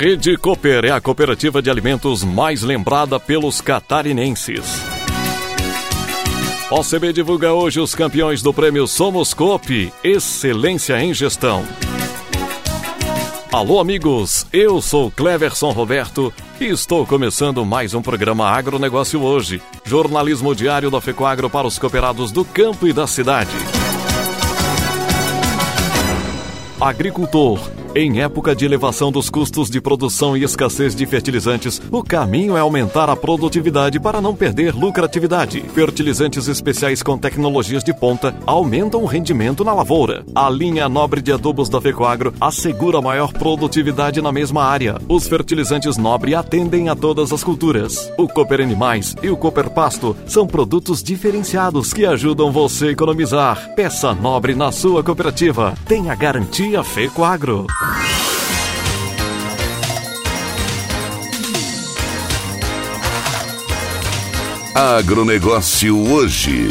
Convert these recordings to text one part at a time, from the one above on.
Rede Cooper é a cooperativa de alimentos mais lembrada pelos catarinenses. OCB divulga hoje os campeões do prêmio Somos Coop, Excelência em Gestão. Alô, amigos, eu sou Cleverson Roberto e estou começando mais um programa Agronegócio Hoje, jornalismo diário da FECOAGRO para os cooperados do campo e da cidade. Agricultor em época de elevação dos custos de produção e escassez de fertilizantes, o caminho é aumentar a produtividade para não perder lucratividade. Fertilizantes especiais com tecnologias de ponta aumentam o rendimento na lavoura. A linha nobre de adubos da Fecoagro assegura maior produtividade na mesma área. Os fertilizantes nobre atendem a todas as culturas. O Cooper Animais e o Cooper Pasto são produtos diferenciados que ajudam você a economizar. Peça nobre na sua cooperativa. Tenha garantia Fecoagro. Agronegócio hoje.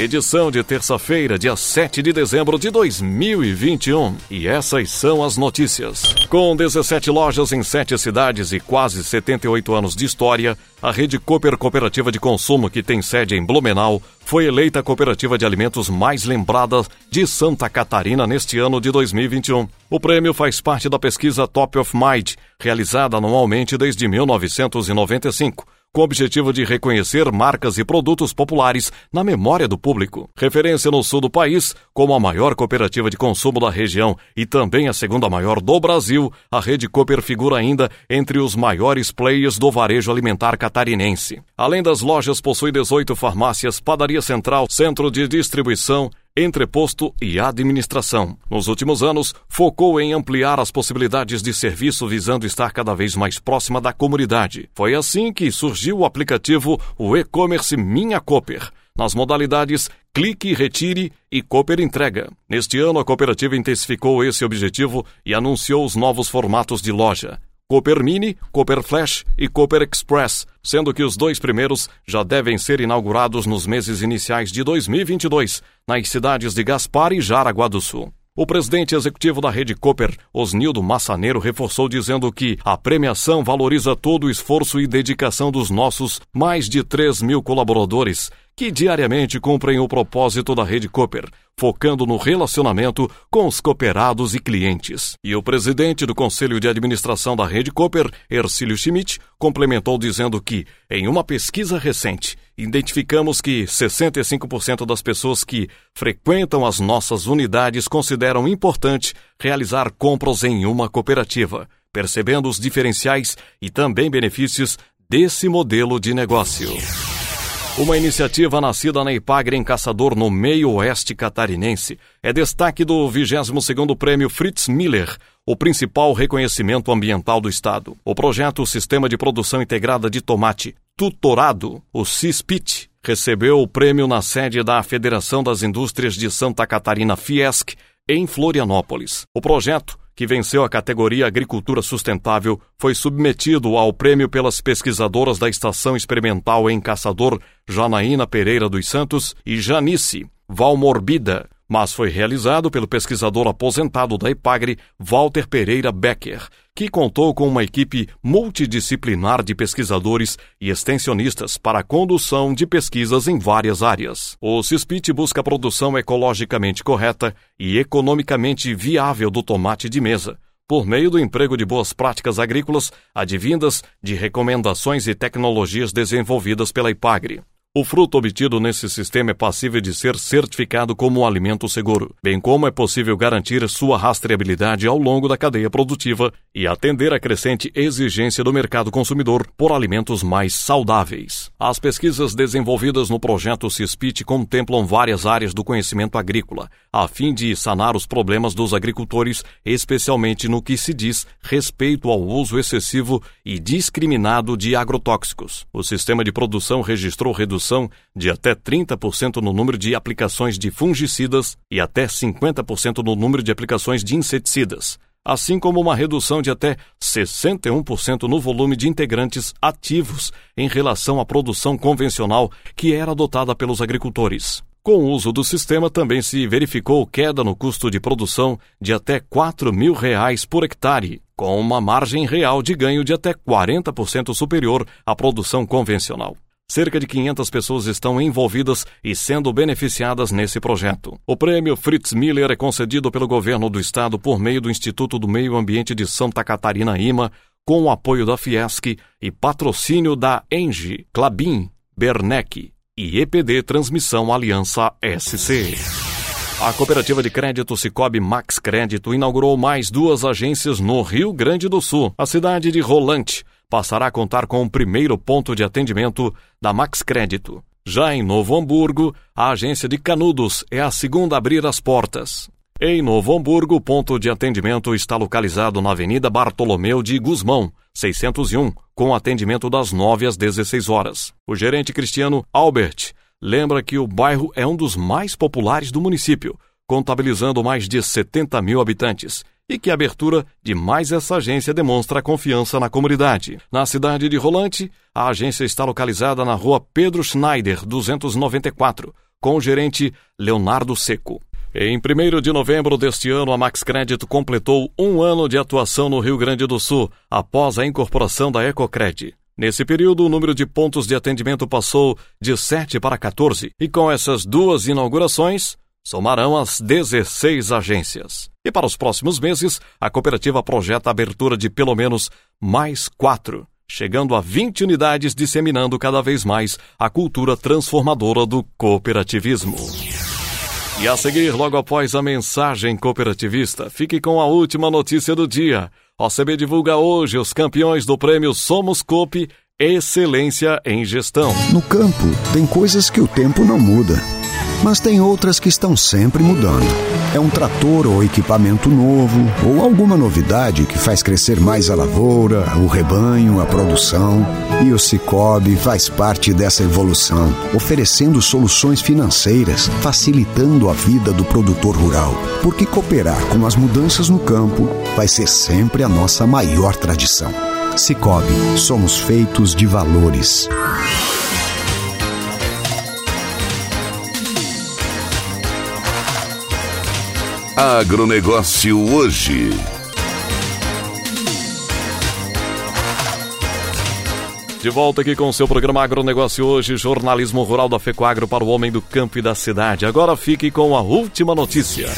Edição de terça-feira, dia 7 de dezembro de 2021. E essas são as notícias. Com 17 lojas em 7 cidades e quase 78 anos de história, a Rede Cooper Cooperativa de Consumo, que tem sede em Blumenau, foi eleita a cooperativa de alimentos mais lembrada de Santa Catarina neste ano de 2021. O prêmio faz parte da pesquisa Top of Mind, realizada anualmente desde 1995 com o objetivo de reconhecer marcas e produtos populares na memória do público. Referência no sul do país, como a maior cooperativa de consumo da região e também a segunda maior do Brasil, a Rede Cooper figura ainda entre os maiores players do varejo alimentar catarinense. Além das lojas, possui 18 farmácias, padaria central, centro de distribuição, entreposto e administração. Nos últimos anos, focou em ampliar as possibilidades de serviço visando estar cada vez mais próxima da comunidade. Foi assim que surgiu o aplicativo o e-commerce Minha Cooper, nas modalidades Clique, Retire e Cooper Entrega. Neste ano, a cooperativa intensificou esse objetivo e anunciou os novos formatos de loja. Cooper Mini, Cooper Flash e Cooper Express, sendo que os dois primeiros já devem ser inaugurados nos meses iniciais de 2022, nas cidades de Gaspar e Jaraguá do Sul. O presidente executivo da rede Cooper, Osnildo Massaneiro, reforçou dizendo que a premiação valoriza todo o esforço e dedicação dos nossos mais de 3 mil colaboradores que diariamente cumprem o propósito da Rede Cooper, focando no relacionamento com os cooperados e clientes. E o presidente do Conselho de Administração da Rede Cooper, Ercílio Schmidt, complementou dizendo que, em uma pesquisa recente, identificamos que 65% das pessoas que frequentam as nossas unidades consideram importante realizar compras em uma cooperativa, percebendo os diferenciais e também benefícios desse modelo de negócio. Uma iniciativa nascida na Ipagre em Caçador, no meio oeste catarinense, é destaque do 22º Prêmio Fritz Miller, o principal reconhecimento ambiental do Estado. O projeto Sistema de Produção Integrada de Tomate, tutorado, o CISPIT, recebeu o prêmio na sede da Federação das Indústrias de Santa Catarina Fiesc, em Florianópolis. O projeto que venceu a categoria Agricultura Sustentável, foi submetido ao prêmio pelas pesquisadoras da Estação Experimental em Caçador, Janaína Pereira dos Santos e Janice Valmorbida, mas foi realizado pelo pesquisador aposentado da Ipagre, Walter Pereira Becker, que contou com uma equipe multidisciplinar de pesquisadores e extensionistas para a condução de pesquisas em várias áreas. O CISPIT busca a produção ecologicamente correta e economicamente viável do tomate de mesa, por meio do emprego de boas práticas agrícolas advindas de recomendações e tecnologias desenvolvidas pela IPAGRE. O fruto obtido nesse sistema é passível de ser certificado como alimento seguro, bem como é possível garantir sua rastreabilidade ao longo da cadeia produtiva e atender à crescente exigência do mercado consumidor por alimentos mais saudáveis. As pesquisas desenvolvidas no projeto CISPIT contemplam várias áreas do conhecimento agrícola, a fim de sanar os problemas dos agricultores, especialmente no que se diz respeito ao uso excessivo e discriminado de agrotóxicos. O sistema de produção registrou redução redução de até 30% no número de aplicações de fungicidas e até 50% no número de aplicações de inseticidas, assim como uma redução de até 61% no volume de integrantes ativos em relação à produção convencional que era adotada pelos agricultores. Com o uso do sistema, também se verificou queda no custo de produção de até 4 mil reais por hectare, com uma margem real de ganho de até 40% superior à produção convencional. Cerca de 500 pessoas estão envolvidas e sendo beneficiadas nesse projeto. O prêmio Fritz Miller é concedido pelo governo do estado por meio do Instituto do Meio Ambiente de Santa Catarina IMA, com o apoio da Fiesc e patrocínio da Engie, Clabin, Bernec e EPD Transmissão Aliança SC. A cooperativa de crédito Cicobi Max Crédito inaugurou mais duas agências no Rio Grande do Sul, a cidade de Rolante passará a contar com o primeiro ponto de atendimento da Max Crédito. Já em Novo Hamburgo, a agência de Canudos é a segunda a abrir as portas. Em Novo Hamburgo, o ponto de atendimento está localizado na Avenida Bartolomeu de Guzmão, 601, com atendimento das 9 às 16 horas. O gerente Cristiano Albert lembra que o bairro é um dos mais populares do município, contabilizando mais de 70 mil habitantes, e que a abertura de mais essa agência demonstra confiança na comunidade. Na cidade de Rolante, a agência está localizada na rua Pedro Schneider, 294, com o gerente Leonardo Seco. Em 1 de novembro deste ano, a Max Crédito completou um ano de atuação no Rio Grande do Sul, após a incorporação da Ecocred. Nesse período, o número de pontos de atendimento passou de 7 para 14, e com essas duas inaugurações, somarão as 16 agências. E para os próximos meses, a cooperativa projeta a abertura de pelo menos mais quatro, chegando a 20 unidades, disseminando cada vez mais a cultura transformadora do cooperativismo. E a seguir, logo após a mensagem cooperativista, fique com a última notícia do dia. O OCB divulga hoje os campeões do prêmio Somos Coop Excelência em Gestão. No campo, tem coisas que o tempo não muda mas tem outras que estão sempre mudando. É um trator ou equipamento novo, ou alguma novidade que faz crescer mais a lavoura, o rebanho, a produção. E o Cicobi faz parte dessa evolução, oferecendo soluções financeiras, facilitando a vida do produtor rural. Porque cooperar com as mudanças no campo vai ser sempre a nossa maior tradição. Cicobi, somos feitos de valores. Agronegócio hoje. De volta aqui com o seu programa Agronegócio hoje, jornalismo rural da Fecoagro para o homem do campo e da cidade. Agora fique com a última notícia.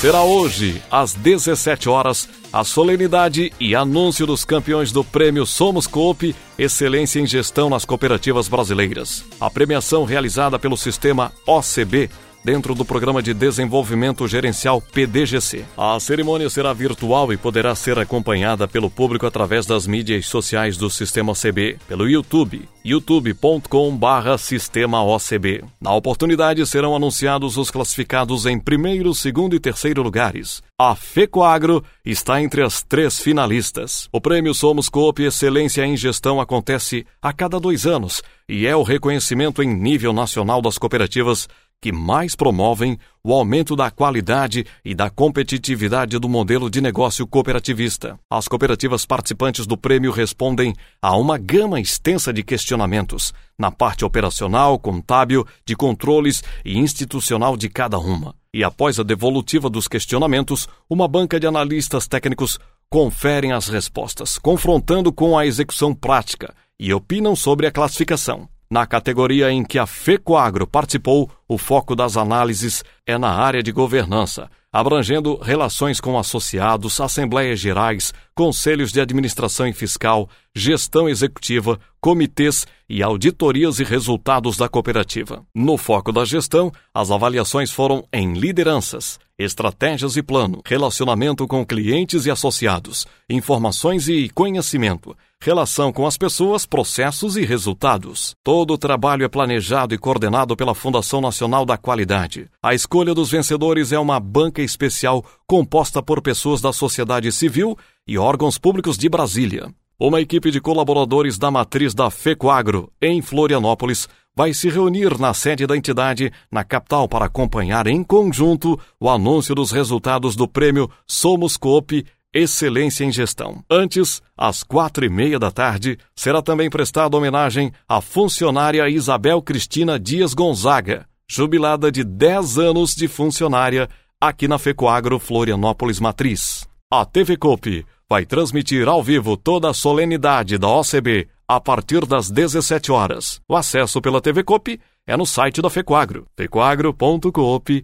Será hoje, às 17 horas, a solenidade e anúncio dos campeões do prêmio Somos Coop Excelência em Gestão nas Cooperativas Brasileiras. A premiação realizada pelo sistema OCB dentro do Programa de Desenvolvimento Gerencial PDGC. A cerimônia será virtual e poderá ser acompanhada pelo público através das mídias sociais do Sistema OCB, pelo YouTube, youtube.com/barra Sistema OCB. Na oportunidade serão anunciados os classificados em primeiro, segundo e terceiro lugares. A FECOAGRO está entre as três finalistas. O prêmio Somos Coop Excelência em Gestão acontece a cada dois anos e é o reconhecimento em nível nacional das cooperativas que mais promovem o aumento da qualidade e da competitividade do modelo de negócio cooperativista. As cooperativas participantes do prêmio respondem a uma gama extensa de questionamentos na parte operacional, contábil, de controles e institucional de cada uma. E após a devolutiva dos questionamentos, uma banca de analistas técnicos conferem as respostas, confrontando com a execução prática e opinam sobre a classificação. Na categoria em que a FECOAGRO participou, o foco das análises é na área de governança, abrangendo relações com associados, assembleias gerais, conselhos de administração e fiscal, gestão executiva, comitês e auditorias e resultados da cooperativa. No foco da gestão, as avaliações foram em lideranças, estratégias e plano, relacionamento com clientes e associados, informações e conhecimento, relação com as pessoas, processos e resultados. Todo o trabalho é planejado e coordenado pela Fundação Nacional da Qualidade. A escolha dos vencedores é uma banca especial composta por pessoas da sociedade civil e órgãos públicos de Brasília. Uma equipe de colaboradores da matriz da FECOAGRO, em Florianópolis, vai se reunir na sede da entidade, na capital, para acompanhar em conjunto o anúncio dos resultados do prêmio Somos Coop Excelência em Gestão. Antes, às quatro e meia da tarde, será também prestada homenagem à funcionária Isabel Cristina Dias Gonzaga, jubilada de 10 anos de funcionária aqui na Fecoagro Florianópolis Matriz. A TV Coop vai transmitir ao vivo toda a solenidade da OCB a partir das 17 horas. O acesso pela TV Coop é no site da Fecoagro, fecoagro.coop.br.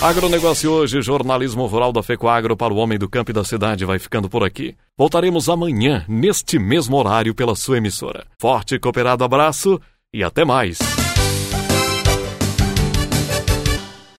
Agronegócio hoje, jornalismo rural da Fecoagro para o homem do campo e da cidade vai ficando por aqui. Voltaremos amanhã, neste mesmo horário, pela sua emissora. Forte e cooperado abraço e até mais!